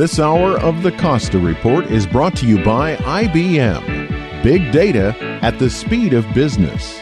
This hour of the Costa Report is brought to you by IBM. Big data at the speed of business.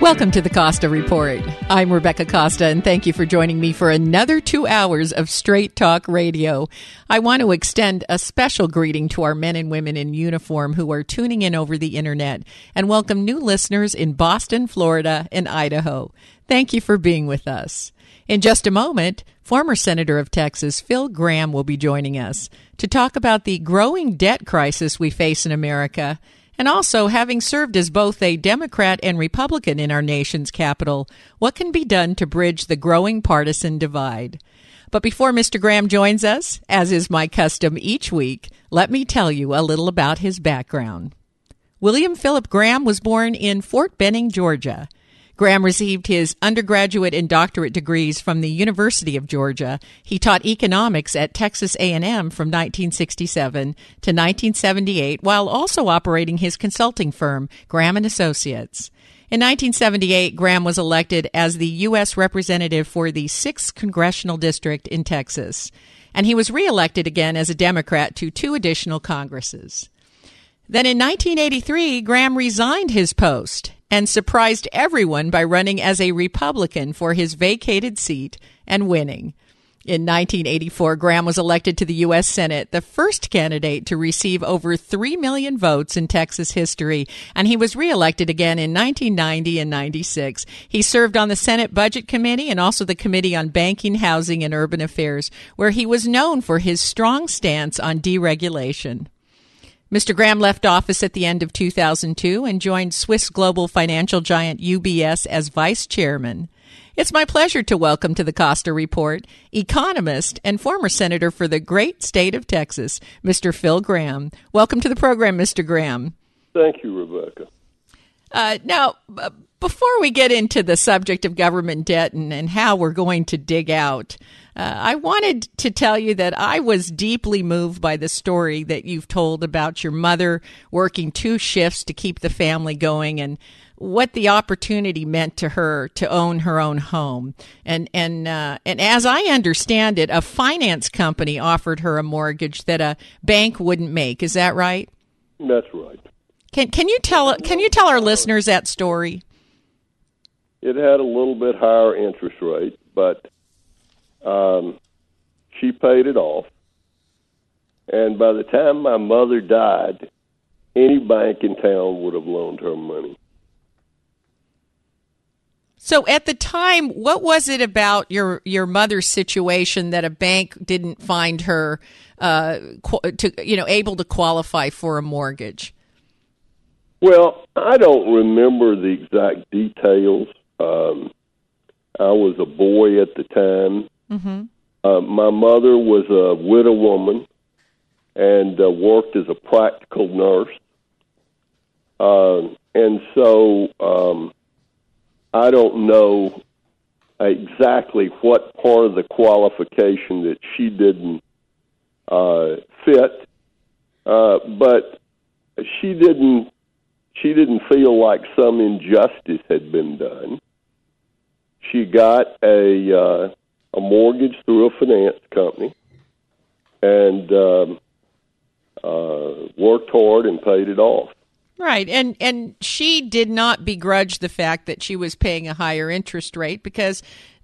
Welcome to the Costa Report. I'm Rebecca Costa, and thank you for joining me for another two hours of straight talk radio. I want to extend a special greeting to our men and women in uniform who are tuning in over the internet and welcome new listeners in Boston, Florida, and Idaho. Thank you for being with us. In just a moment, former Senator of Texas Phil Gramm will be joining us to talk about the growing debt crisis we face in America and also, having served as both a Democrat and Republican in our nation's capital, what can be done to bridge the growing partisan divide? But before Mr. Gramm joins us, as is my custom each week, let me tell you a little about his background. William Philip Gramm was born in Fort Benning, Georgia. Gramm received his undergraduate and doctorate degrees from the University of Georgia. He taught economics at Texas A&M from 1967 to 1978 while also operating his consulting firm, Gramm and Associates. In 1978, Gramm was elected as the U.S. representative for the 6th Congressional District in Texas, and he was reelected again as a Democrat to two additional Congresses. Then in 1983, Gramm resigned his post and surprised everyone by running as a Republican for his vacated seat and winning. In 1984, Gramm was elected to the U.S. Senate, the first candidate to receive over 3 million votes in Texas history, and he was reelected again in 1990 and 96. He served on the Senate Budget Committee and also the Committee on Banking, Housing, and Urban Affairs, where he was known for his strong stance on deregulation. Mr. Gramm left office at the end of 2002 and joined Swiss global financial giant UBS as vice chairman. It's my pleasure to welcome to the Costa Report economist and former senator for the great state of Texas, Mr. Phil Gramm. Welcome to the program, Mr. Gramm. Thank you, Rebecca. Uh, now, before we get into the subject of government debt and, and how we're going to dig out, uh, I wanted to tell you that I was deeply moved by the story that you've told about your mother working two shifts to keep the family going and what the opportunity meant to her to own her own home. And and uh, and as I understand it, a finance company offered her a mortgage that a bank wouldn't make. Is that right? That's right. Can can you tell can you tell our listeners that story? It had a little bit higher interest rate, but um, she paid it off. And by the time my mother died, any bank in town would have loaned her money. So at the time, what was it about your your mother's situation that a bank didn't find her uh, to you know able to qualify for a mortgage? Well, I don't remember the exact details. Um, I was a boy at the time, Mm-hmm. Uh, my mother was a widow woman and uh, worked as a practical nurse. Uh, and so um, I don't know exactly what part of the qualification that she didn't uh, fit, uh, but she didn't. She didn't feel like some injustice had been done. She got a uh, a mortgage through a finance company and um, uh, worked hard and paid it off. Right, and and she did not begrudge the fact that she was paying a higher interest rate because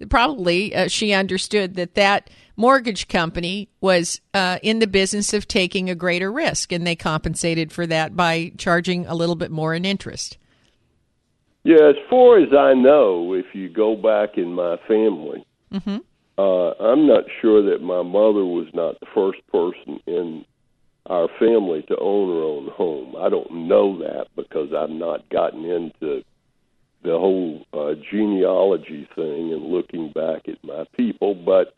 probably uh, she understood that that mortgage company was uh, in the business of taking a greater risk, and they compensated for that by charging a little bit more in interest. Yeah, as far as I know, if you go back in my family, mm-hmm uh, I'm not sure that my mother was not the first person in our family to own her own home. I don't know that because I've not gotten into the whole uh, genealogy thing and looking back at my people, but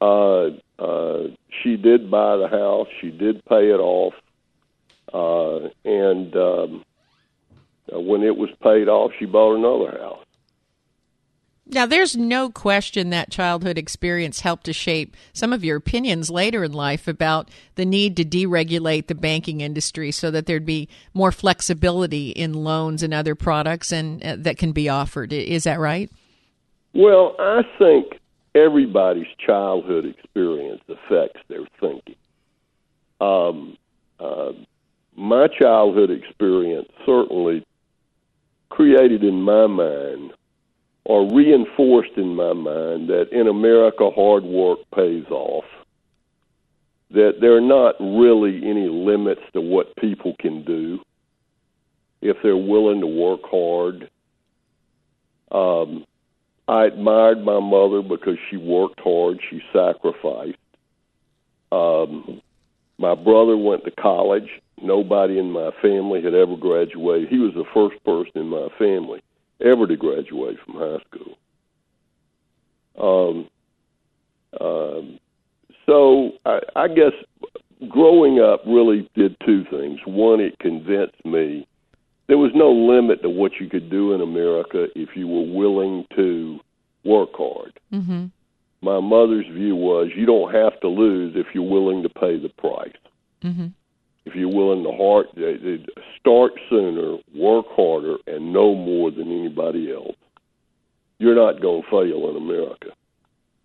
uh, uh, she did buy the house. She did pay it off, uh, and um, when it was paid off, she bought another house. Now, there's no question that childhood experience helped to shape some of your opinions later in life about the need to deregulate the banking industry so that there'd be more flexibility in loans and other products and uh, that can be offered. Is that right? Well, I think everybody's childhood experience affects their thinking. Um, uh, my childhood experience certainly created in my mind or reinforced in my mind that in America hard work pays off. That there are not really any limits to what people can do if they're willing to work hard. Um, I admired my mother because she worked hard, she sacrificed. Um, my brother went to college. Nobody in my family had ever graduated. He was the first person in my family ever to graduate from high school. Um, um, so I, I guess growing up really did two things. One, it convinced me there was no limit to what you could do in America if you were willing to work hard. Mm-hmm. My mother's view was you don't have to lose if you're willing to pay the price. Mm-hmm if you're willing to hard, start sooner, work harder, and know more than anybody else, you're not going to fail in America.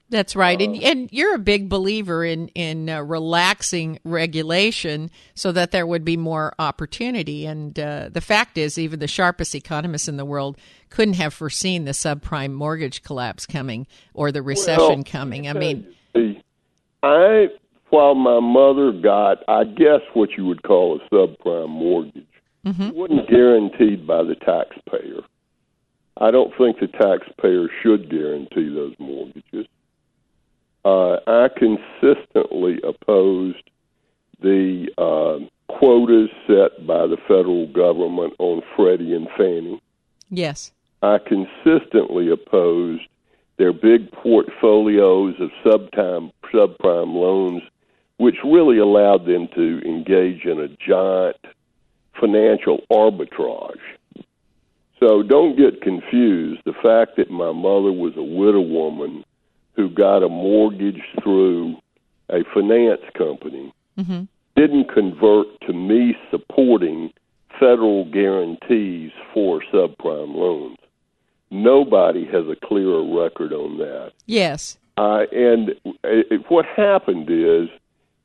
That's right, uh, and and you're a big believer in in uh, relaxing regulation so that there would be more opportunity. And uh, the fact is, even the sharpest economists in the world couldn't have foreseen the subprime mortgage collapse coming or the recession well, coming. I mean, I while my mother got, I guess, what you would call a subprime mortgage, mm-hmm. it wasn't guaranteed by the taxpayer. I don't think the taxpayer should guarantee those mortgages. Uh, I consistently opposed the uh, quotas set by the federal government on Freddie and Fannie. Yes. I consistently opposed their big portfolios of subprime subprime loans which really allowed them to engage in a giant financial arbitrage. So don't get confused. The fact that my mother was a widow woman who got a mortgage through a finance company mm-hmm. didn't convert to me supporting federal guarantees for subprime loans. Nobody has a clearer record on that. Yes. Uh, and it, what happened is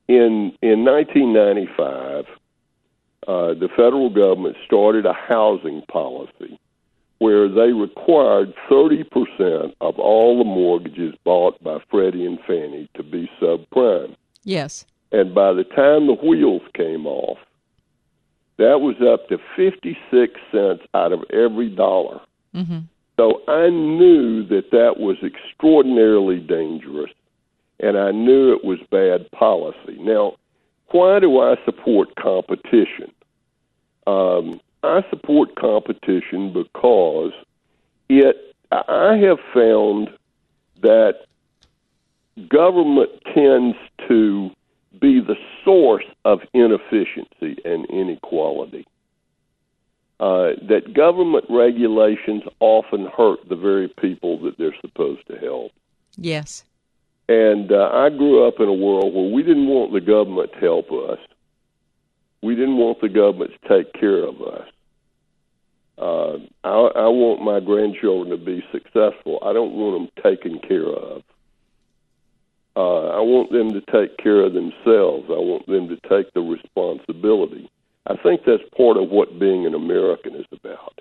in in 1995, uh, the federal government started a housing policy where they required 30% of all the mortgages bought by Freddie and Fannie to be subprime. Yes. And by the time the wheels came off, that was up to 56 cents out of every dollar. Mm-hmm. So I knew that that was extraordinarily dangerous and I knew it was bad policy. Now, why do I support competition? Um, I support competition because it. I have found that government tends to be the source of inefficiency and inequality. Uh, that government regulations often hurt the very people that they're supposed to help. Yes. And uh, I grew up in a world where we didn't want the government to help us. We didn't want the government to take care of us. Uh, I, I want my grandchildren to be successful. I don't want them taken care of. Uh, I want them to take care of themselves. I want them to take the responsibility. I think that's part of what being an American is about.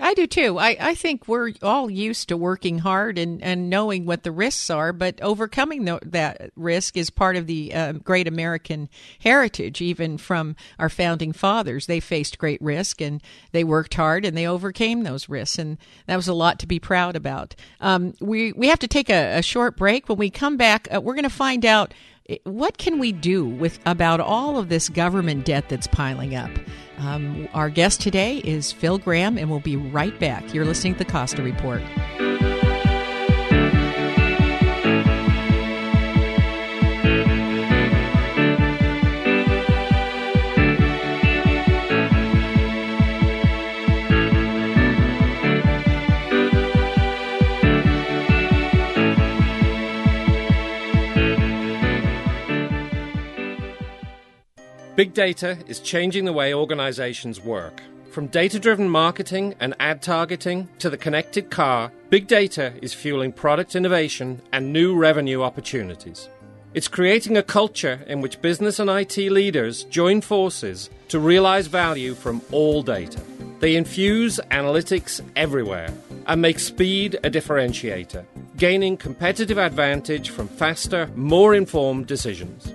I do too. I, I think we're all used to working hard and, and knowing what the risks are, but overcoming the, that risk is part of the uh, great American heritage, even from our founding fathers. They faced great risk and they worked hard and they overcame those risks. And that was a lot to be proud about. Um, we, we have to take a, a short break. When we come back, uh, we're going to find out what can we do with about all of this government debt that's piling up? Um, our guest today is Phil Gramm, and we'll be right back. You're listening to the Costa Report. Big data is changing the way organizations work. From data driven marketing and ad targeting to the connected car, big data is fueling product innovation and new revenue opportunities. It's creating a culture in which business and IT leaders join forces to realize value from all data. They infuse analytics everywhere and make speed a differentiator, gaining competitive advantage from faster, more informed decisions.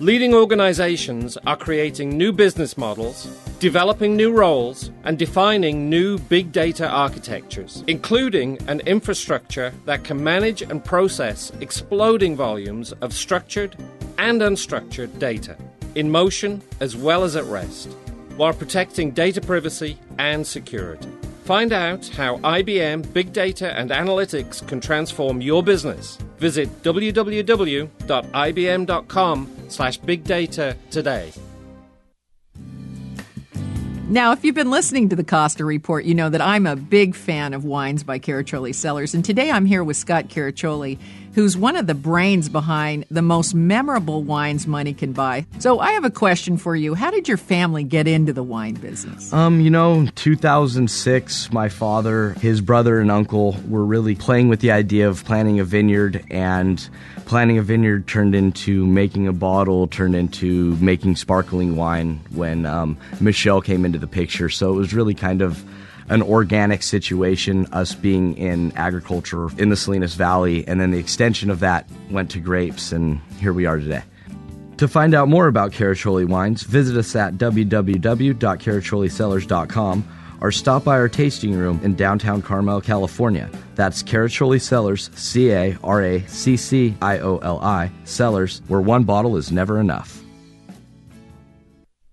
Leading organizations are creating new business models, developing new roles, and defining new big data architectures, including an infrastructure that can manage and process exploding volumes of structured and unstructured data, in motion as well as at rest, while protecting data privacy and security. Find out how IBM Big Data and Analytics can transform your business. Visit www.ibm.com slash big data today. Now, if you've been listening to the Costa Report, you know that I'm a big fan of wines by Caraccioli Cellars. And today I'm here with Scott Caraccioli, who's one of the brains behind the most memorable wines money can buy. So I have a question for you. How did your family get into the wine business? Um, you know, 2006, my father, his brother, and uncle were really playing with the idea of planting a vineyard and planting a vineyard turned into making a bottle, turned into making sparkling wine when um, Michelle came into the picture. So it was really kind of an organic situation, us being in agriculture in the Salinas Valley, and then the extension of that went to grapes, and here we are today. To find out more about Caraccioli wines, visit us at www.caracciolicellars.com or stop by our tasting room in downtown Carmel, California. That's Caraccioli Cellars, C A R A C C I O L I, Cellars, where one bottle is never enough.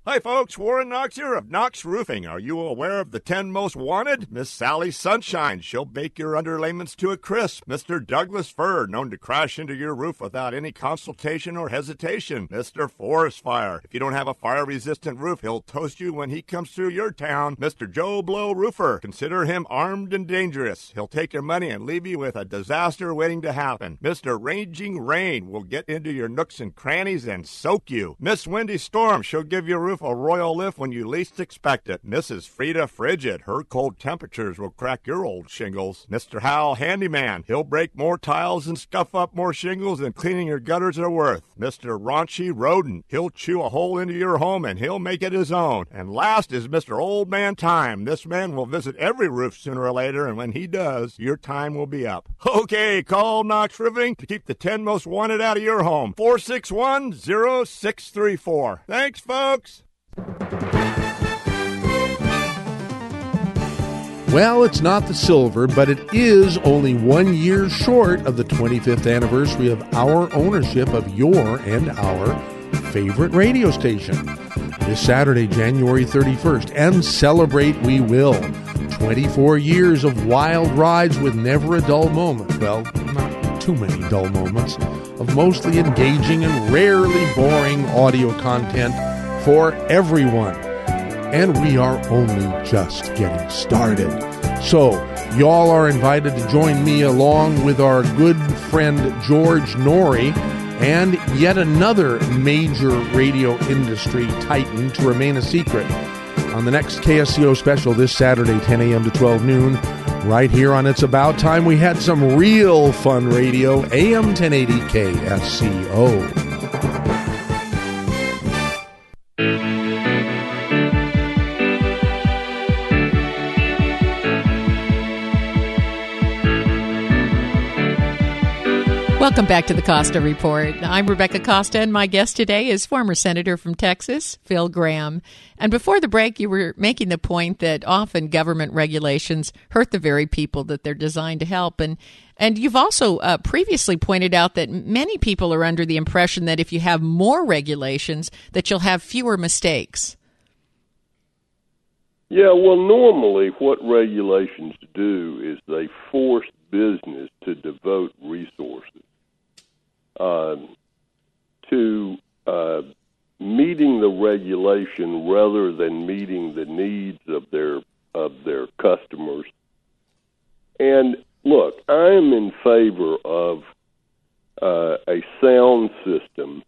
Hi, folks. Warren Knox here of Knox Roofing. Are you aware of the 10 most wanted? Miss Sally Sunshine. She'll bake your underlayments to a crisp. Mr. Douglas Fir, known to crash into your roof without any consultation or hesitation. Mr. Forest Fire. If you don't have a fire resistant roof, he'll toast you when he comes through your town. Mr. Joe Blow Roofer. Consider him armed and dangerous. He'll take your money and leave you with a disaster waiting to happen. Mr. Raging Rain will get into your nooks and crannies and soak you. Miss Windy Storm. She'll give your roof a royal lift when you least expect it. Mrs. Frida Frigid, her cold temperatures will crack your old shingles. Mr. Hal Handyman, he'll break more tiles and scuff up more shingles than cleaning your gutters are worth. Mr. Raunchy Rodent, he'll chew a hole into your home and he'll make it his own. And last is Mr. Old Man Time. This man will visit every roof sooner or later, and when he does, your time will be up. Okay, call Knox Roofing to keep the 10 most wanted out of your home. 461 0634. Thanks, folks. Well, it's not the silver, but it is only one year short of the 25th anniversary of our ownership of your and our favorite radio station. This Saturday, January 31st, and celebrate we will. 24 years of wild rides with never a dull moment. Well, not too many dull moments, of mostly engaging and rarely boring audio content for everyone. And we are only just getting started. So, y'all are invited to join me along with our good friend George Noory and yet another major radio industry titan to remain a secret on the next KSCO special this Saturday, 10 a.m. to 12 noon. Right here on It's About Time, we had some real fun radio, AM 1080 KSCO. Welcome back to the Costa Report. I'm Rebecca Costa, and my guest today is former Senator from Texas, Phil Gramm. And before the break, you were making the point that often government regulations hurt the very people that they're designed to help. And and you've also uh, previously pointed out that many people are under the impression that if you have more regulations, that you'll have fewer mistakes. Yeah, well, normally what regulations do is they force business to devote resources um, to uh, meeting the regulation rather than meeting the needs of their of their customers. And look, I am in favor of uh, a sound system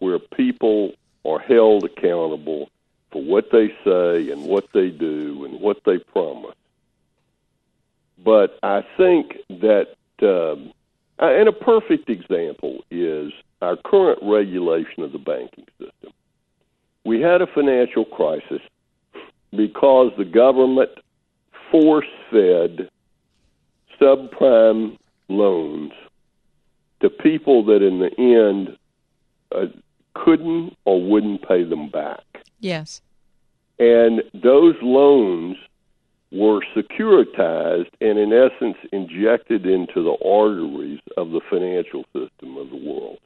where people are held accountable for what they say and what they do and what they promise. But I think that, um, and a perfect example is our current regulation of the banking system. We had a financial crisis because the government force fed subprime loans to people that in the end uh, couldn't or wouldn't pay them back. Yes. And those loans were securitized and, in essence, injected into the arteries of the financial system of the world.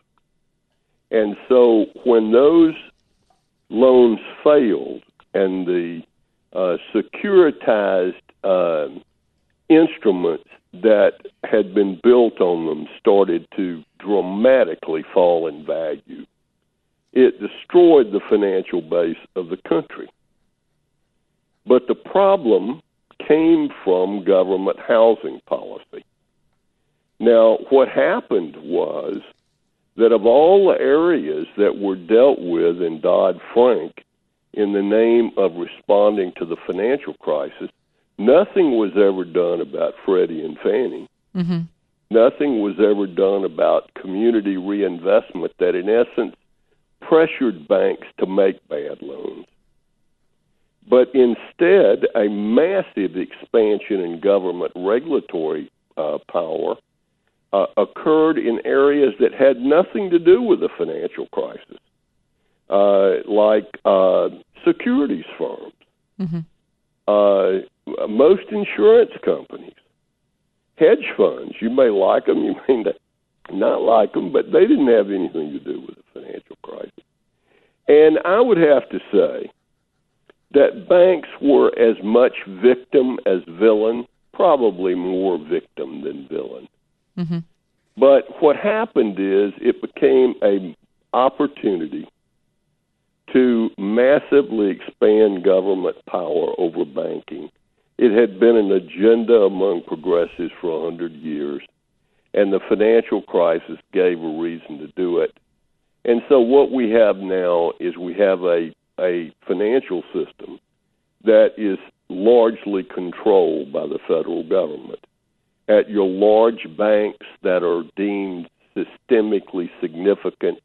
And so when those loans failed and the uh, securitized uh, instruments that had been built on them started to dramatically fall in value, it destroyed the financial base of the country. But the problem came from government housing policy. Now, what happened was that of all the areas that were dealt with in Dodd Frank in the name of responding to the financial crisis, nothing was ever done about Freddie and Fannie. Mm-hmm. Nothing was ever done about community reinvestment that, in essence, pressured banks to make bad loans but instead a massive expansion in government regulatory uh, power uh, occurred in areas that had nothing to do with the financial crisis, uh, like uh, securities firms, mm-hmm. Uh, most insurance companies, hedge funds. You may like them, you may not like them, but they didn't have anything to do with the financial crisis. And I would have to say that banks were as much victim as villain, probably more victim than villain. Mm-hmm. But what happened is it became an opportunity to massively expand government power over banking. It had been an agenda among progressives for a hundred years, and the financial crisis gave a reason to do it. And so what we have now is we have a a financial system that is largely controlled by the federal government. At your large banks that are deemed systemically significant,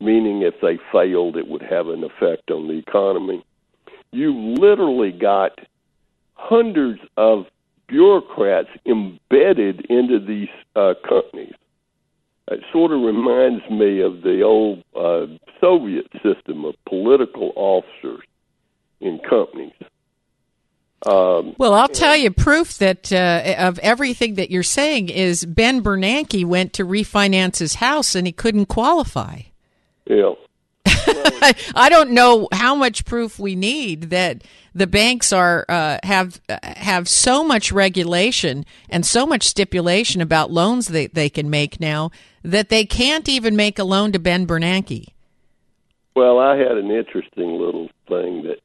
meaning if they failed, it would have an effect on the economy, you literally got hundreds of bureaucrats embedded into these uh, companies. It sort of reminds me of the old uh, Soviet system of political officers in companies. Um, well, I'll tell you, proof that uh, of everything that you're saying is Ben Bernanke went to refinance his house and he couldn't qualify. Yeah. I don't know how much proof we need that the banks are uh, have have so much regulation and so much stipulation about loans that they can make now that they can't even make a loan to Ben Bernanke. Well, I had an interesting little thing that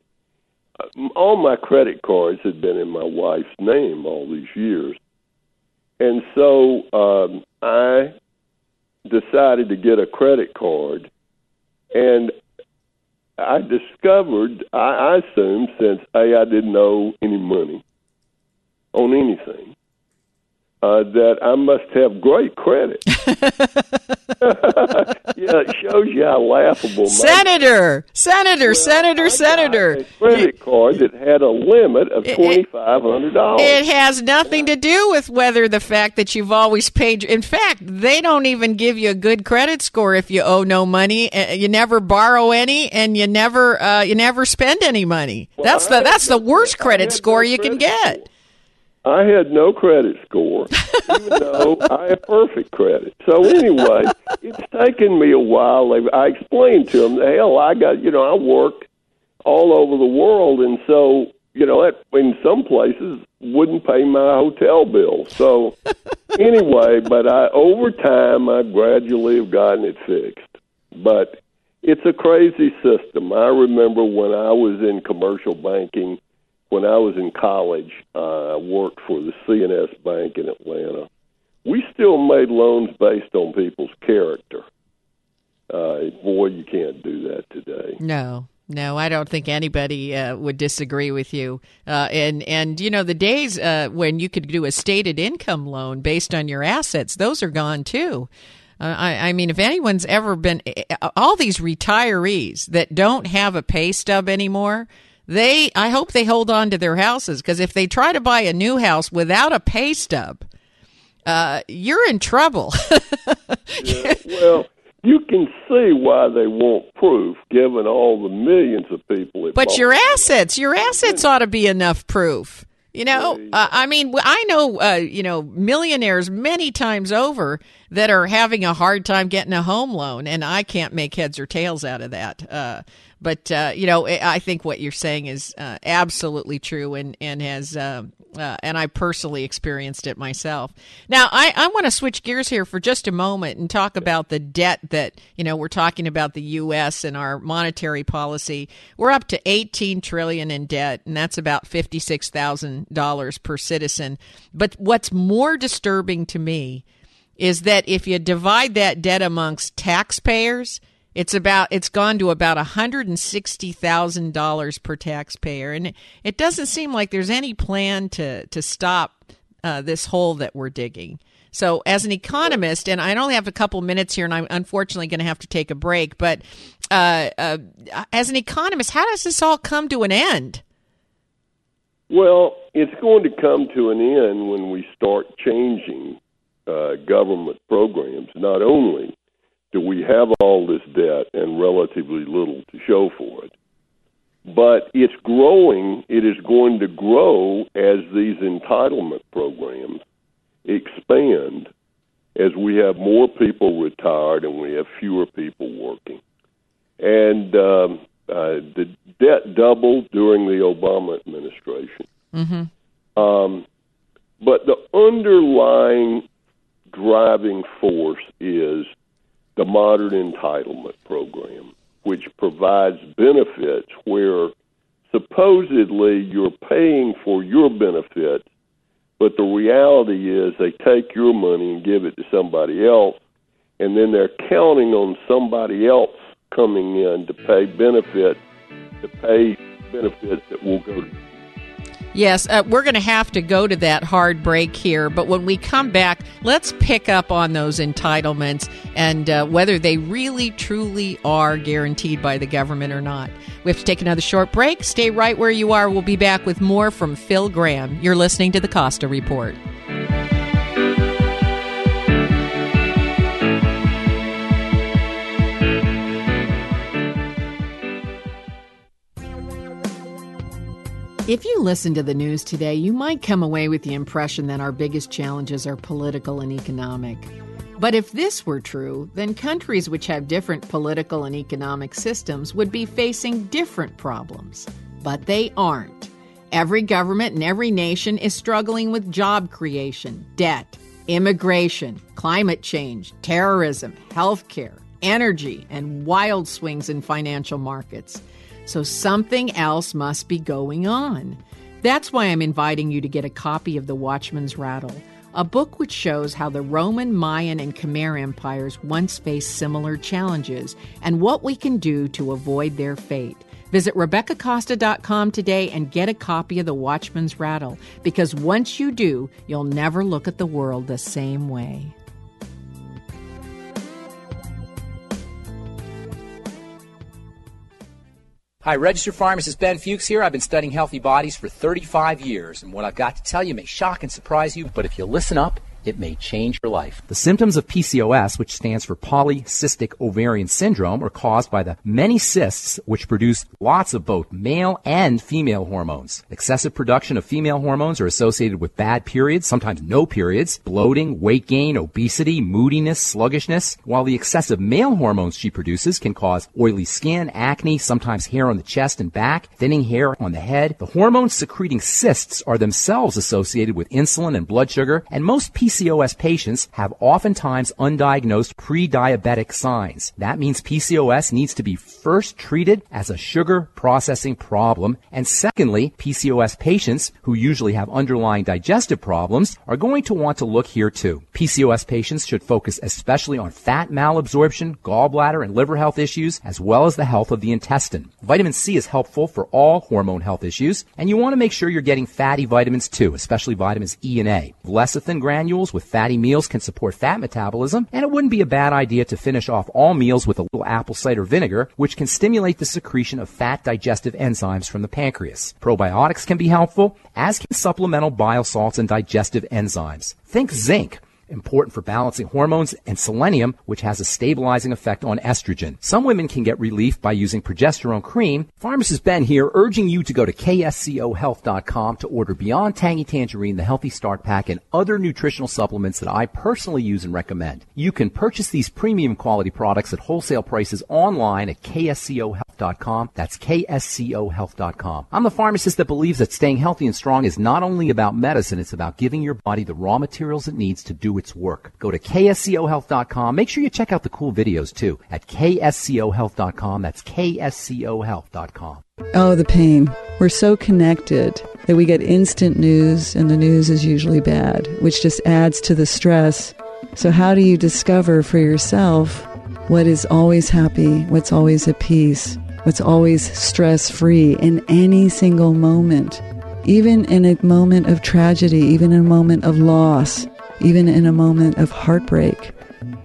uh, all my credit cards had been in my wife's name all these years, and so um, I decided to get a credit card, and I discovered, I, I assumed, since A, I didn't owe any money on anything, uh, that I must have great credit. yeah, it shows you how laughable. my- Senator, Senator, Senator, I Senator. a credit card that had a limit of twenty five hundred dollars. It has nothing to do with whether the fact that you've always paid. In fact, they don't even give you a good credit score if you owe no money. uh, You never borrow any, and you never uh, you never spend any money. that's the that's the worst credit score no you can credit get. score. I had no credit score, even though I have perfect credit. So anyway, it's taken me a while. I explained to them, hell, I got you know I work all over the world, and so you know that in some places wouldn't pay my hotel bill. So anyway, but I over time I gradually have gotten it fixed. But it's a crazy system. I remember when I was in commercial banking, when I was in college, uh, I worked for the CNS Bank in Atlanta. We still made loans based on people's character. Uh, boy, you can't do that today. No, no, I don't think anybody uh, would disagree with you. Uh, and and you know the days uh, when you could do a stated income loan based on your assets, those are gone too. Uh, I, I mean, if anyone's ever been, all these retirees that don't have a pay stub anymore, they, I hope they hold on to their houses because if they try to buy a new house without a pay stub, uh, you're in trouble. Yeah, well, you can see why they want proof, given all the millions of people. But your assets, your assets ought to be enough proof. You know, uh, I mean, I know, uh, you know, millionaires many times over that are having a hard time getting a home loan, and I can't make heads or tails out of that. Uh, but uh, you know, I I think what you're saying is uh, absolutely true, and and has uh, uh, and I personally experienced it myself. Now, I, I want to switch gears here for just a moment and talk about the debt that you know we're talking about the U.S. and our monetary policy. We're up to 18 trillion in debt, and that's about 56 thousand dollars per citizen. But what's more disturbing to me is that if you divide that debt amongst taxpayers, it's about it's gone to about $160,000 per taxpayer and it, doesn't seem like there's any plan to to stop uh, this hole that we're digging. So, as an economist, and I only have a couple minutes here, and I'm unfortunately going to have to take a break. But uh, uh, as an economist, how does this all come to an end? Well, it's going to come to an end when we start changing uh, government programs. Not only do we have all this debt and relatively little to show for it, but it's growing. It is going to grow as these entitlement programs expand, as we have more people retired and we have fewer people working. And um, uh, the debt doubled during the Obama administration. Mm-hmm. Um, but the underlying driving force is the modern entitlement program, which provides benefits where supposedly you're paying for your benefits, but the reality is they take your money and give it to somebody else, and then they're counting on somebody else coming in to pay benefits, to pay benefits that will go to Yes, uh, we're going to have to go to that hard break here, but when we come back, let's pick up on those entitlements and uh, whether they really truly are guaranteed by the government or not. We have to take another short break. Stay right where you are. We'll be back with more from Phil Gramm. You're listening to the Costa Report. If you listen to the news today, you might come away with the impression that our biggest challenges are political and economic. But if this were true, then countries which have different political and economic systems would be facing different problems. But they aren't. Every government and every nation is struggling with job creation, debt, immigration, climate change, terrorism, healthcare, energy, and wild swings in financial markets. So something else must be going on. That's why I'm inviting you to get a copy of The Watchman's Rattle, a book which shows how the Roman, Mayan, and Khmer empires once faced similar challenges and what we can do to avoid their fate. Visit RebeccaCosta.com today and get a copy of The Watchman's Rattle, because once you do, you'll never look at the world the same way. Hi, registered pharmacist Ben Fuchs here. I've been studying healthy bodies for 35 years, and what I've got to tell you may shock and surprise you, but if you listen up, it may change your life. The symptoms of PCOS, which stands for polycystic ovarian syndrome, are caused by the many cysts which produce lots of both male and female hormones. Excessive production of female hormones are associated with bad periods, sometimes no periods, bloating, weight gain, obesity, moodiness, sluggishness, while the excessive male hormones she produces can cause oily skin, acne, sometimes hair on the chest and back, thinning hair on the head. The hormone secreting cysts are themselves associated with insulin and blood sugar, and most PCOS PCOS patients have oftentimes undiagnosed pre-diabetic signs. That means PCOS needs to be first treated as a sugar processing problem. And secondly, PCOS patients who usually have underlying digestive problems are going to want to look here too. PCOS patients should focus especially on fat malabsorption, gallbladder and liver health issues, as well as the health of the intestine. Vitamin C is helpful for all hormone health issues, and you want to make sure you're getting fatty vitamins too, especially vitamins E and A. Lecithin granules with fatty meals can support fat metabolism, and it wouldn't be a bad idea to finish off all meals with a little apple cider vinegar, which can stimulate the secretion of fat digestive enzymes from the pancreas. Probiotics can be helpful, as can supplemental bile salts and digestive enzymes. Think zinc important for balancing hormones, and selenium, which has a stabilizing effect on estrogen. Some women can get relief by using progesterone cream. Pharmacist Ben here, urging you to go to kscohealth.com to order Beyond Tangy Tangerine, the Healthy Start Pack, and other nutritional supplements that I personally use and recommend. You can purchase these premium quality products at wholesale prices online at kscohealth.com. That's kscohealth.com. I'm the pharmacist that believes that staying healthy and strong is not only about medicine, it's about giving your body the raw materials it needs to do its work. Go to kscohealth.com. Make sure you check out the cool videos too at kscohealth.com. That's kscohealth.com. Oh, the pain. We're so connected that we get instant news and the news is usually bad, which just adds to the stress. So how do you discover for yourself what is always happy, what's always at peace, what's always stress free in any single moment? Even in a moment of tragedy, even in a moment of loss, even in a moment of heartbreak.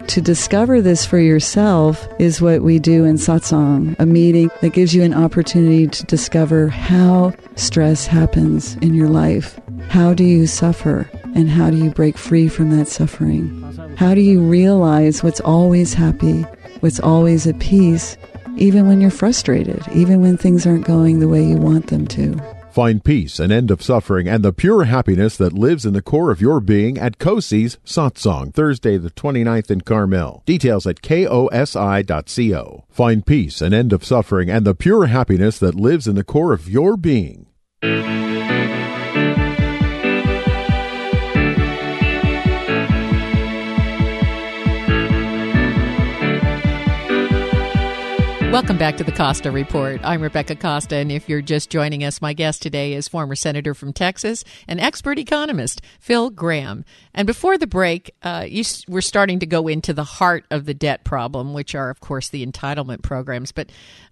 To discover this for yourself is what we do in satsang, a meeting that gives you an opportunity to discover how stress happens in your life. How do you suffer? And how do you break free from that suffering? How do you realize what's always happy, what's always at peace, even when you're frustrated, even when things aren't going the way you want them to? Find peace, an end of suffering, and the pure happiness that lives in the core of your being at KOSI's Satsang, Thursday the 29th in Carmel. Details at kosi.co. Find peace, an end of suffering, and the pure happiness that lives in the core of your being. Welcome back to the Costa Report. I'm Rebecca Costa, and if you're just joining us, my guest today is former Senator from Texas and expert economist Phil Gramm. And before the break, uh, you, we're starting to go into the heart of the debt problem, which are, of course, the entitlement programs. But,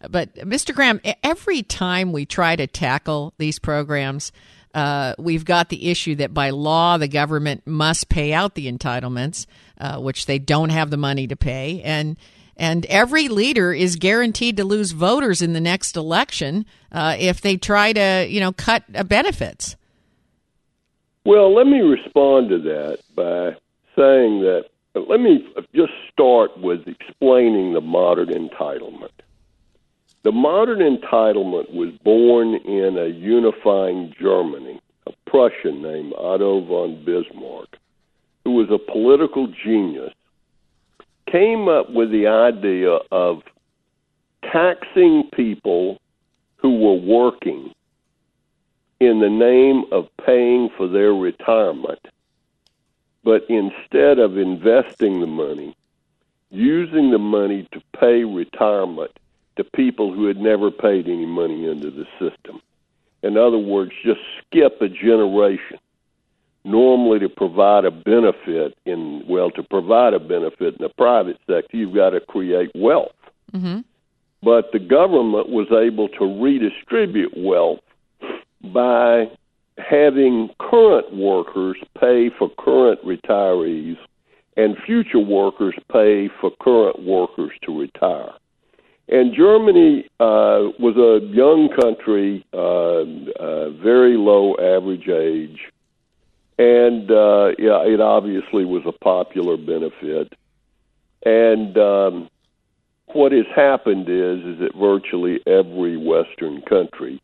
but Mr. Gramm, every time we try to tackle these programs, uh, we've got the issue that by law the government must pay out the entitlements, uh, which they don't have the money to pay, and and every leader is guaranteed to lose voters in the next election uh, if they try to, you know, cut uh, benefits. Well, let me respond to that by saying that. Let me just start with explaining the modern entitlement. The modern entitlement was born in a unifying Germany, a Prussian named Otto von Bismarck, who was a political genius came up with the idea of taxing people who were working in the name of paying for their retirement, but instead of investing the money, using the money to pay retirement to people who had never paid any money into the system. In other words, just skip a generation normally to provide a benefit in well to provide a benefit in the private sector you've got to create wealth mm-hmm. but the government was able to redistribute wealth by having current workers pay for current retirees and future workers pay for current workers to retire And Germany uh, was a young country, uh, uh, very low average age, and uh, yeah, it obviously was a popular benefit. And um, what has happened is is that virtually every Western country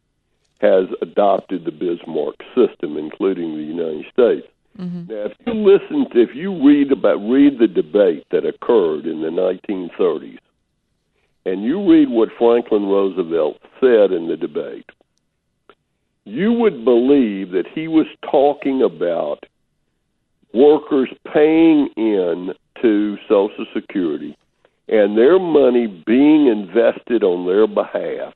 has adopted the Bismarck system, including the United States. Mm-hmm. Now, if you listen, to, if you read about read the debate that occurred in the 1930s, and you read what Franklin Roosevelt said in the debate, you would believe that he was talking about workers paying in to Social Security and their money being invested on their behalf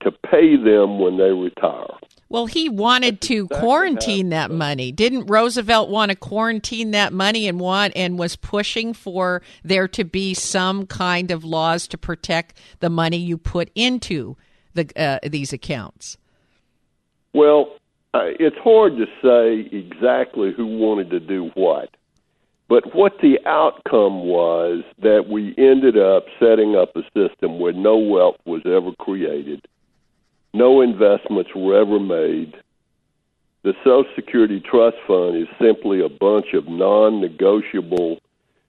to pay them when they retire. Well, he wanted to exactly quarantine that money. Didn't Roosevelt want to quarantine that money and want and was pushing for there to be some kind of laws to protect the money you put into the uh, these accounts? Well, uh, it's hard to say exactly who wanted to do what. But what the outcome was that we ended up setting up a system where no wealth was ever created, no investments were ever made. The Social Security Trust Fund is simply a bunch of non negotiable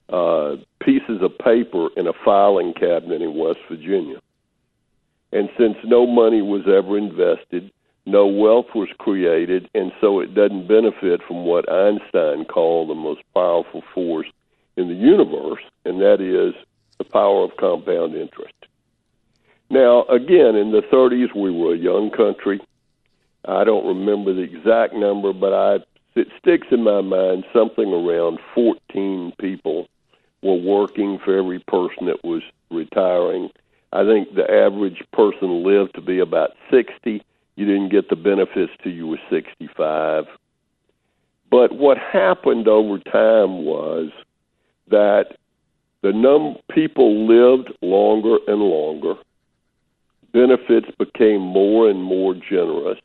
uh, pieces of paper in a filing cabinet in West Virginia. And since no money was ever invested, no wealth was created, and so it doesn't benefit from what Einstein called the most powerful force in the universe, and that is the power of compound interest. Now, again, in the 30s, we were a young country. I don't remember the exact number, but I, it sticks in my mind something around 14 people were working for every person that was retiring. I think the average person lived to be about 60 you didn't get the benefits till you were 65. But what happened over time was that the num people lived longer and longer. Benefits became more and more generous.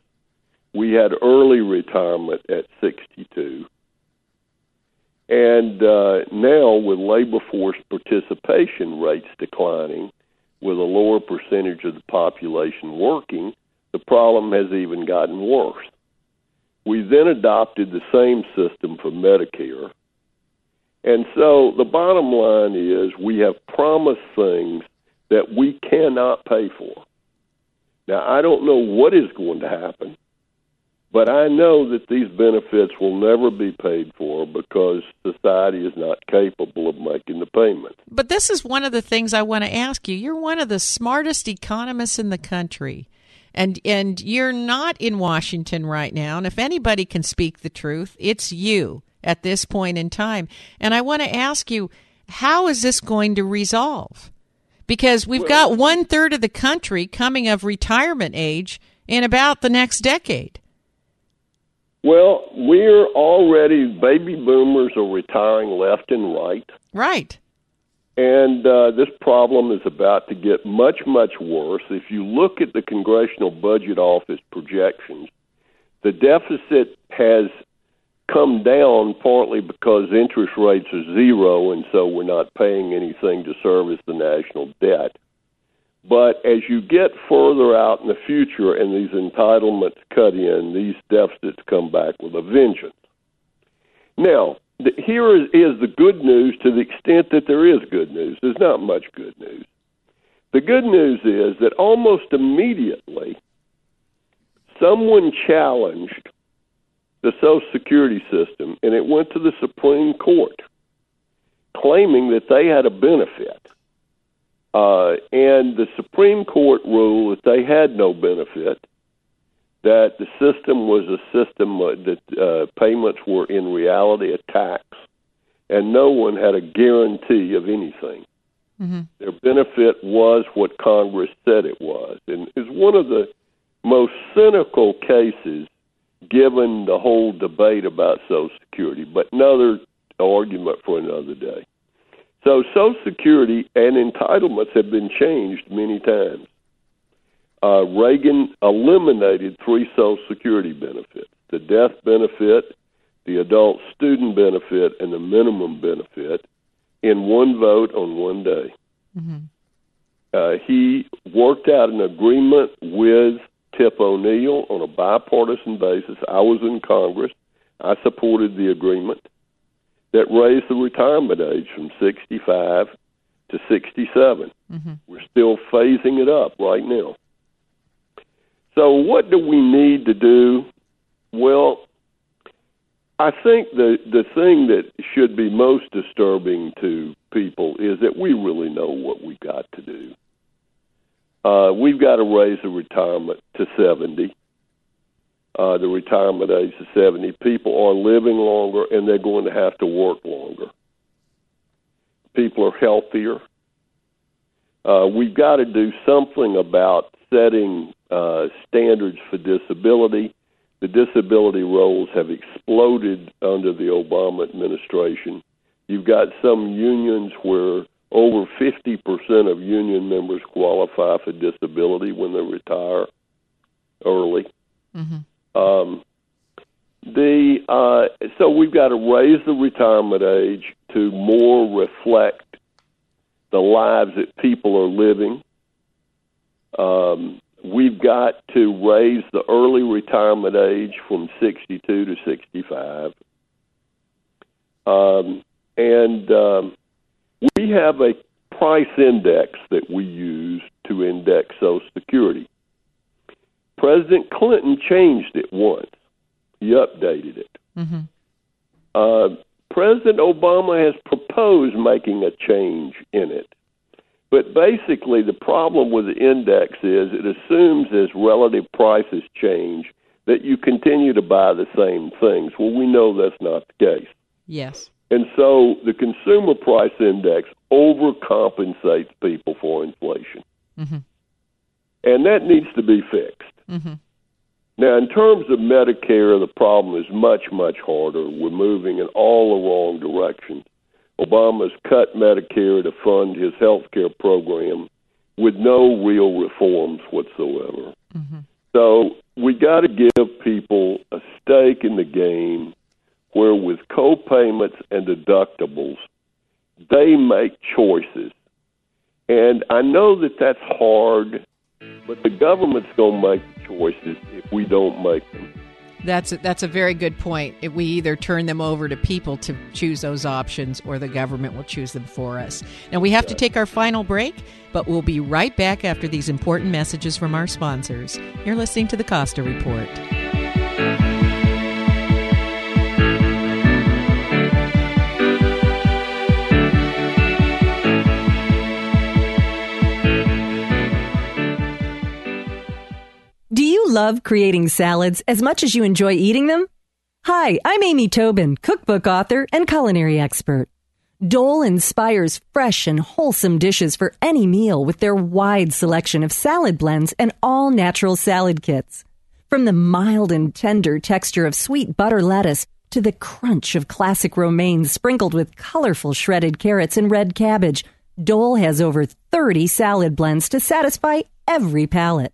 We had early retirement at 62. And uh, now, with labor force participation rates declining, with a lower percentage of the population working, the problem has even gotten worse. We then adopted the same system for Medicare. And so the bottom line is we have promised things that we cannot pay for. Now, I don't know what is going to happen, but I know that these benefits will never be paid for because society is not capable of making the payments. But this is one of the things I want to ask you. You're one of the smartest economists in the country and and you're not in Washington right now. And if anybody can speak the truth it's you at this point in time. And I want to ask you how is this going to resolve? Because we've got one third of the country coming of retirement age in about the next decade. Well we're already baby boomers are retiring left and right. Right and uh, this problem is about to get much, much worse. If you look at the Congressional Budget Office projections, the deficit has come down partly because interest rates are zero, and so we're not paying anything to service the national debt. But as you get further out in the future and these entitlements cut in, these deficits come back with a vengeance. Now, here is, is the good news to the extent that there is good news. There's not much good news. The good news is that almost immediately, someone challenged the Social Security system, and it went to the Supreme Court, claiming that they had a benefit. Uh, and the Supreme Court ruled that they had no benefit, that the system was a system that uh, payments were in reality a tax, and no one had a guarantee of anything. Mm-hmm. Their benefit was what Congress said it was, and it's one of the most cynical cases given the whole debate about Social Security. But another argument for another day. So Social Security and entitlements have been changed many times uh, Reagan eliminated three Social Security benefits the death benefit, the adult student benefit, and the minimum benefit in one vote on one day. Mm-hmm. uh, he worked out an agreement with Tip O'Neill on a bipartisan basis. I was in Congress. I supported the agreement that raised the retirement age from 65 to 67. Mm-hmm. We're still phasing it up right now. So, what do we need to do? Well, I think the the thing that should be most disturbing to people is that we really know what we've got to do. Uh, we've got to raise the retirement to 70. Uh, the retirement age to 70. People are living longer and they're going to have to work longer. People are healthier. Uh, we've got to do something about setting uh, standards for disability. The disability rolls have exploded under the Obama administration. You've got some unions where over 50% of union members qualify for disability when they retire early. Mm-hmm. Um, the uh, so we've got to raise the retirement age to more reflect the lives that people are living. Um, we've got to raise the early retirement age from 62 to 65. Um, and um, we have a price index that we use to index Social Security. President Clinton changed it once. He updated it. Mm-hmm. Uh, President Obama has proposed making a change in it. But basically, the problem with the index is it assumes as relative prices change that you continue to buy the same things. Well, we know that's not the case. Yes. And so the consumer price index overcompensates people for inflation. Mm-hmm. And that needs to be fixed. Mm-hmm. Now, in terms of Medicare, the problem is much, much harder. We're moving in all the wrong directions. Obama's cut Medicare to fund his health care program with no real reforms whatsoever. Mm-hmm. So we got to give people a stake in the game where with co-payments and deductibles, they make choices. And I know that that's hard, but the government's going to make choices if we don't make them. That's a, that's a very good point. We either turn them over to people to choose those options, or the government will choose them for us. Now we have to take our final break, but we'll be right back after these important messages from our sponsors. You're listening to the Costa Report. Love creating salads as much as you enjoy eating them? Hi, I'm Amy Tobin, cookbook author and culinary expert. Dole inspires fresh and wholesome dishes for any meal with their wide selection of salad blends and all natural salad kits. From the mild and tender texture of sweet butter lettuce to the crunch of classic romaine sprinkled with colorful shredded carrots and red cabbage, Dole has over 30 salad blends to satisfy every palate.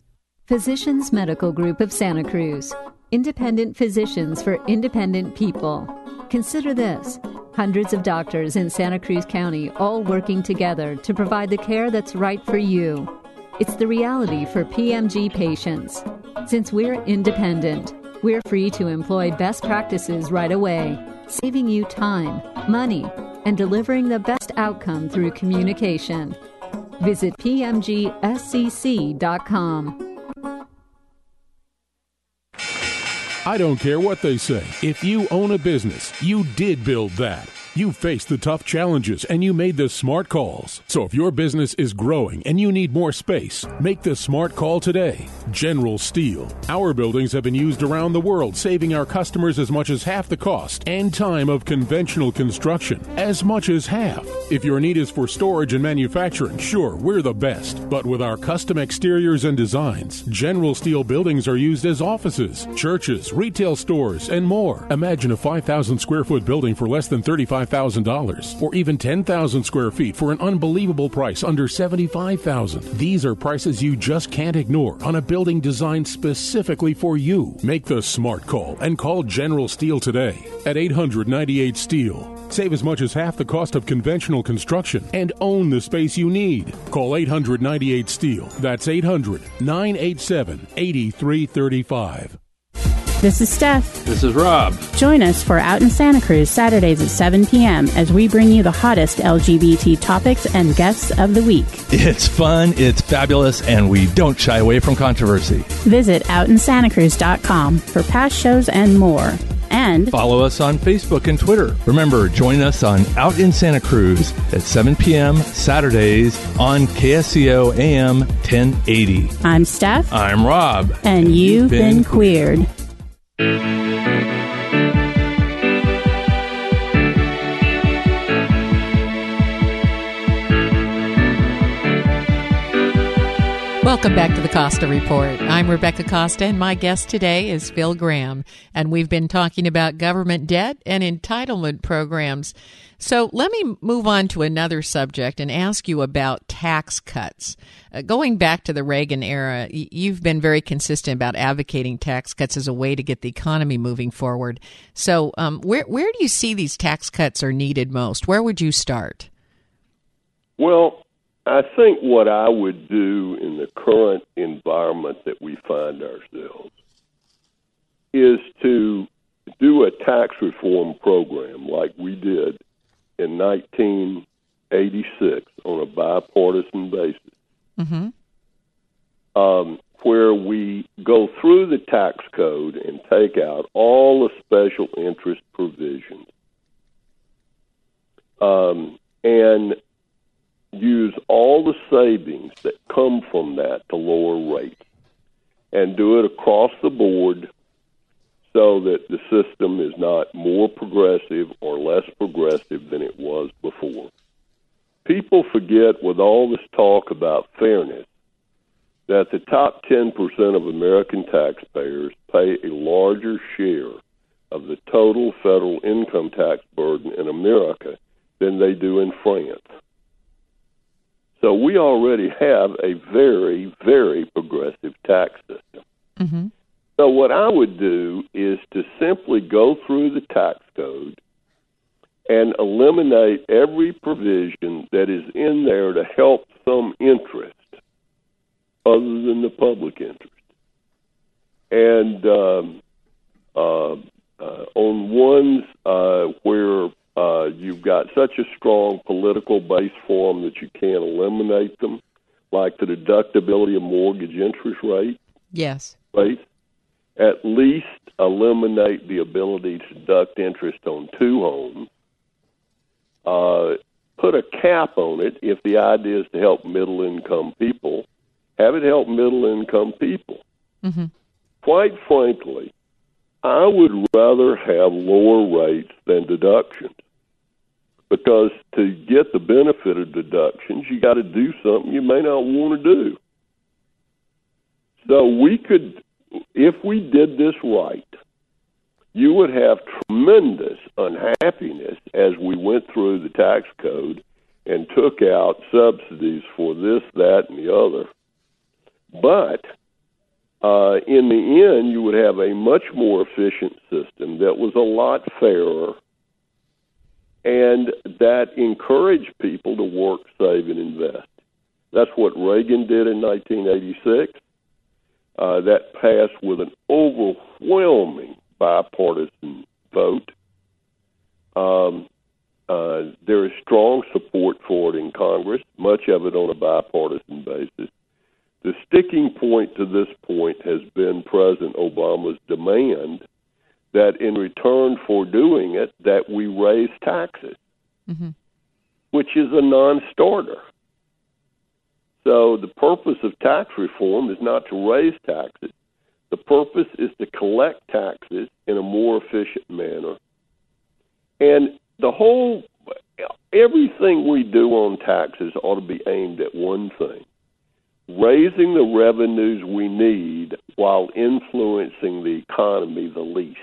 Physicians Medical Group of Santa Cruz. Independent physicians for independent people. Consider this hundreds of doctors in Santa Cruz County all working together to provide the care that's right for you. It's the reality for PMG patients. Since we're independent, we're free to employ best practices right away, saving you time, money, and delivering the best outcome through communication. Visit PMGSCC.com. I don't care what they say. If you own a business, you did build that. You faced the tough challenges and you made the smart calls. So if your business is growing and you need more space, make the smart call today. General Steel. Our buildings have been used around the world, saving our customers as much as half the cost and time of conventional construction. As much as half. If your need is for storage and manufacturing, sure, we're the best. But with our custom exteriors and designs, General Steel buildings are used as offices, churches, retail stores, and more. Imagine a 5,000 square foot building for less than 35 $75,000 or even 10,000 square feet for an unbelievable price under 75,000. These are prices you just can't ignore on a building designed specifically for you. Make the smart call and call General Steel today at 898 Steel. Save as much as half the cost of conventional construction and own the space you need. Call 898 Steel. That's 800 987 8335. This is Steph. This is Rob. Join us for Out in Santa Cruz Saturdays at 7 p.m. as we bring you the hottest LGBT topics and guests of the week. It's fun, it's fabulous, and we don't shy away from controversy. Visit OutinSantaCruz.com for past shows and more. And follow us on Facebook and Twitter. Remember, join us on Out in Santa Cruz at 7 p.m. Saturdays on KSCO AM 1080. I'm Steph. I'm Rob. And, and you've, you've, been, been queered. Welcome back to the Costa Report. I'm Rebecca Costa, and my guest today is Phil Gramm. And we've been talking about government debt and entitlement programs. So let me move on to another subject and ask you about tax cuts. Uh, going back to the Reagan era, you've been very consistent about advocating tax cuts as a way to get the economy moving forward. So, um, where where do you see these tax cuts are needed most? Where would you start? Well, I think what I would do in the current environment that we find ourselves is to do a tax reform program like we did in 1986 on a bipartisan basis, mm-hmm. um, where we go through the tax code and take out all the special interest provisions um, and use all the savings that come from that to lower rates and do it across the board so that the system is not more progressive or less progressive than it was before. People forget, with all this talk about fairness, that the top 10% of American taxpayers pay a larger share of the total federal income tax burden in America than they do in France. So we already have a very, very progressive tax system. Mm-hmm. So, what I would do is to simply go through the tax code and eliminate every provision that is in there to help some interest other than the public interest. And um, uh, uh, on ones uh, where uh, you've got such a strong political base for them that you can't eliminate them, like the deductibility of mortgage interest rate. Yes. Right at least eliminate the ability to deduct interest on two homes. Uh, put a cap on it if the idea is to help middle income people. Have it help middle income people. Mm-hmm. Quite frankly, I would rather have lower rates than deductions because to get the benefit of deductions, you got to do something you may not want to do. So we could, if we did this right, you would have tremendous unhappiness as we went through the tax code and took out subsidies for this, that, and the other. But uh, in the end, you would have a much more efficient system that was a lot fairer and that encouraged people to work, save, and invest. That's what Reagan did in 1986. Uh, that passed with an overwhelming bipartisan vote. Um, uh, there is strong support for it in Congress, much of it on a bipartisan basis. The sticking point to this point has been President Obama's demand that in return for doing it, that we raise taxes, mm-hmm. which is a non-starter. So the purpose of tax reform is not to raise taxes. The purpose is to collect taxes in a more efficient manner. And the whole, everything we do on taxes ought to be aimed at one thing raising the revenues we need while influencing the economy the least.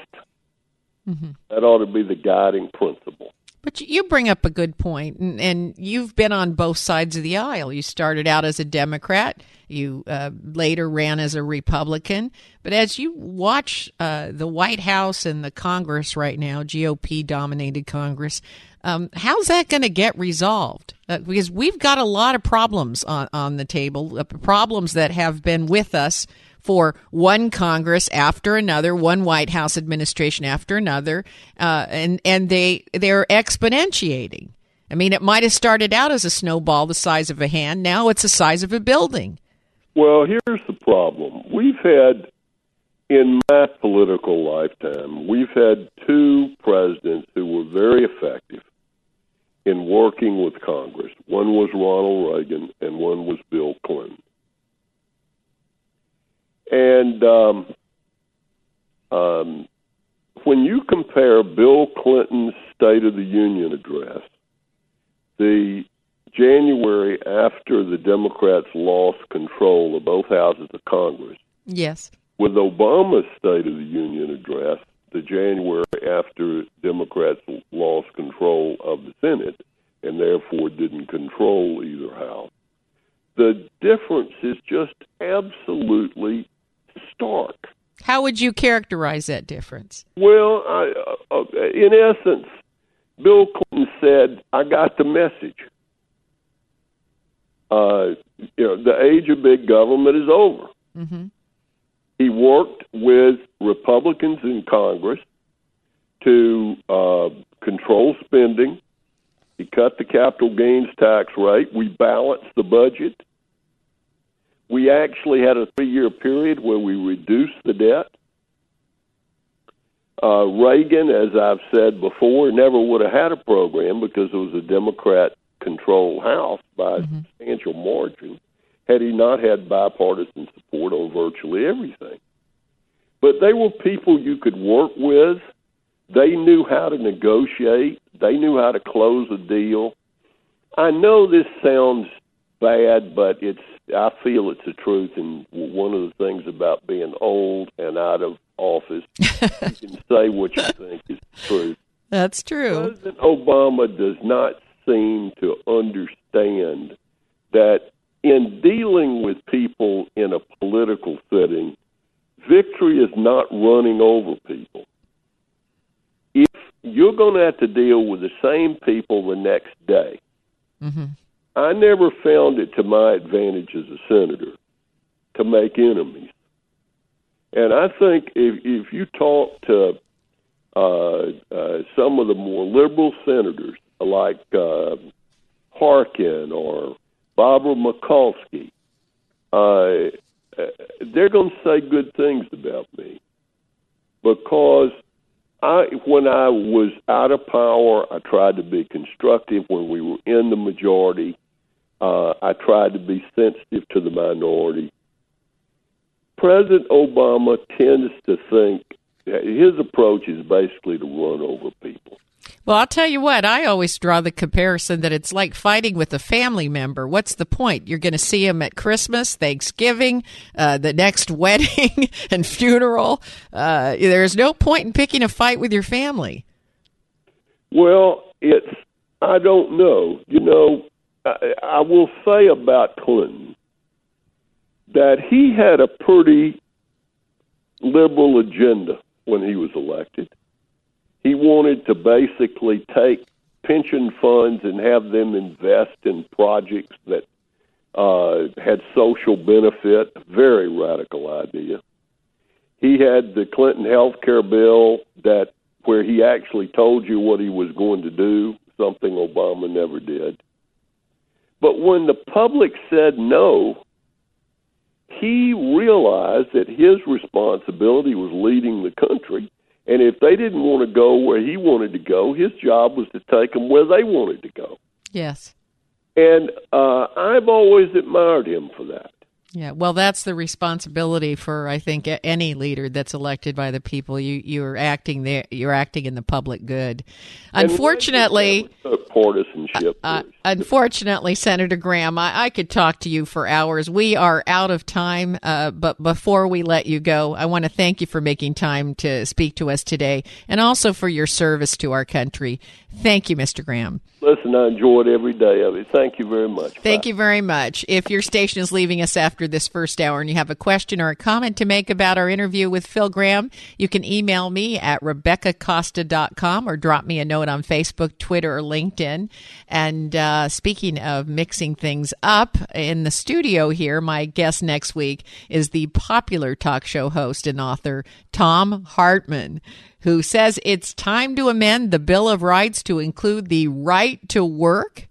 Mm-hmm. That ought to be the guiding principle. But you bring up a good point, and, and, you've been on both sides of the aisle. You started out as a Democrat, you uh, later ran as a Republican. But as you watch uh, the White House and the Congress right now, GOP dominated Congress, um, how's that going to get resolved? Uh, because we've got a lot of problems on, on the table, uh, problems that have been with us for one Congress after another, one White House administration after another, uh, and and they they're exponentiating. I mean, it might have started out as a snowball the size of a hand. Now it's the size of a building. Well, here's the problem. We've had, in my political lifetime, we've had two presidents who were very effective in working with Congress. One was Ronald Reagan, and one was Bill Clinton. And um, um, when you compare Bill Clinton's State of the Union address, the January after the Democrats lost control of both houses of Congress, yes, with Obama's State of the Union address, the January after Democrats lost control of the Senate and therefore didn't control either house. The difference is just absolutely stark. How would you characterize that difference? Well, I, uh, uh, in essence, Bill Clinton said, "I got the message. Uh, you know, the age of big government is over." Mm-hmm. He worked with Republicans in Congress to uh, control spending. He cut the capital gains tax rate. We balanced the budget. We actually had a three year period where we reduced the debt. Uh, Reagan, as I've said before, never would have had a program because it was a Democrat controlled House by mm-hmm. a substantial margin had he not had bipartisan support on virtually everything. But they were people you could work with. They knew how to negotiate. They knew how to close a deal. I know this sounds bad, but it's I feel it's the truth. And one of the things about being old and out of office, you can say what you think is true. That's true. President Obama does not seem to understand that in dealing with people in a political setting, victory is not running over people. If you're going to have to deal with the same people the next day, mm-hmm. I never found it to my advantage as a senator to make enemies. And I think if if you talk to uh, uh, some of the more liberal senators like uh, Harkin or Barbara Mikulski, uh, they're going to say good things about me because I, when I was out of power, I tried to be constructive. When we were in the majority, uh, I tried to be sensitive to the minority. President Obama tends to think his approach is basically to run over people. Well, I'll tell you what, I always draw the comparison that it's like fighting with a family member. What's the point? You're going to see them at Christmas, Thanksgiving, uh, the next wedding and funeral. Uh, there's no point in picking a fight with your family. Well, it's, I don't know. You know, I, I will say about Clinton that he had a pretty liberal agenda when he was elected. He wanted to basically take pension funds and have them invest in projects that uh, had social benefit. Very radical idea. He had the Clinton health care bill that where he actually told you what he was going to do, something Obama never did. But when the public said no, he realized that his responsibility was leading the country. And if they didn't want to go where he wanted to go, his job was to take them where they wanted to go. Yes. And uh, I've always admired him for that. Yeah, well, that's the responsibility for I think any leader that's elected by the people. You you're acting there. You're acting in the public good. Unfortunately, partisanship. Uh, unfortunately, Senator Gramm, I, I, could talk to you for hours. We are out of time, uh, but before we let you go, I want to thank you for making time to speak to us today, and also for your service to our country. Thank you, Mr. Gramm. Listen, I enjoyed every day of it. Thank you very much. Thank Bye. you very much. If your station is leaving us after this first hour and you have a question or a comment to make about our interview with Phil Gramm, you can email me at RebeccaCosta.com or drop me a note on Facebook, Twitter, or LinkedIn. And uh, speaking of mixing things up in the studio here, my guest next week is the popular talk show host and author Thom Hartmann who says it's time to amend the Bill of Rights to include the right to work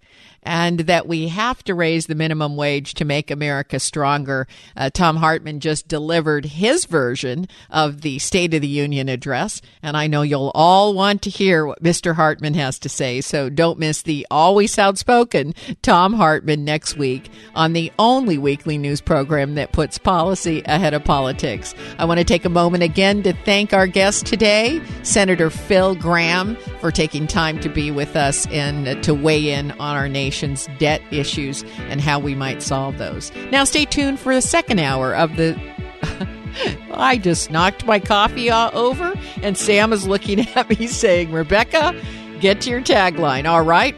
and that we have to raise the minimum wage to make America stronger. Uh, Thom Hartmann just delivered his version of the State of the Union address, and I know you'll all want to hear what Mr. Hartmann has to say. So don't miss the always outspoken Thom Hartmann next week on the only weekly news program that puts policy ahead of politics. I want to take a moment again to thank our guest today, Senator Phil Gramm, for taking time to be with us and to weigh in on our nation nation's debt issues and how we might solve those. Now, stay tuned for the second hour of the. I just knocked my coffee over, and Sam is looking at me saying, Rebecca, get to your tagline. All right.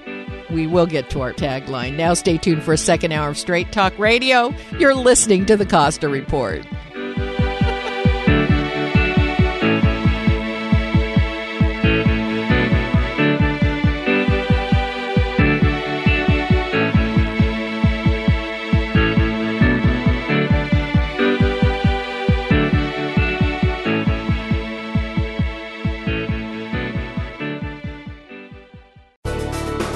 We will get to our tagline. Now, stay tuned for a second hour of Straight Talk Radio. You're listening to the Costa Report.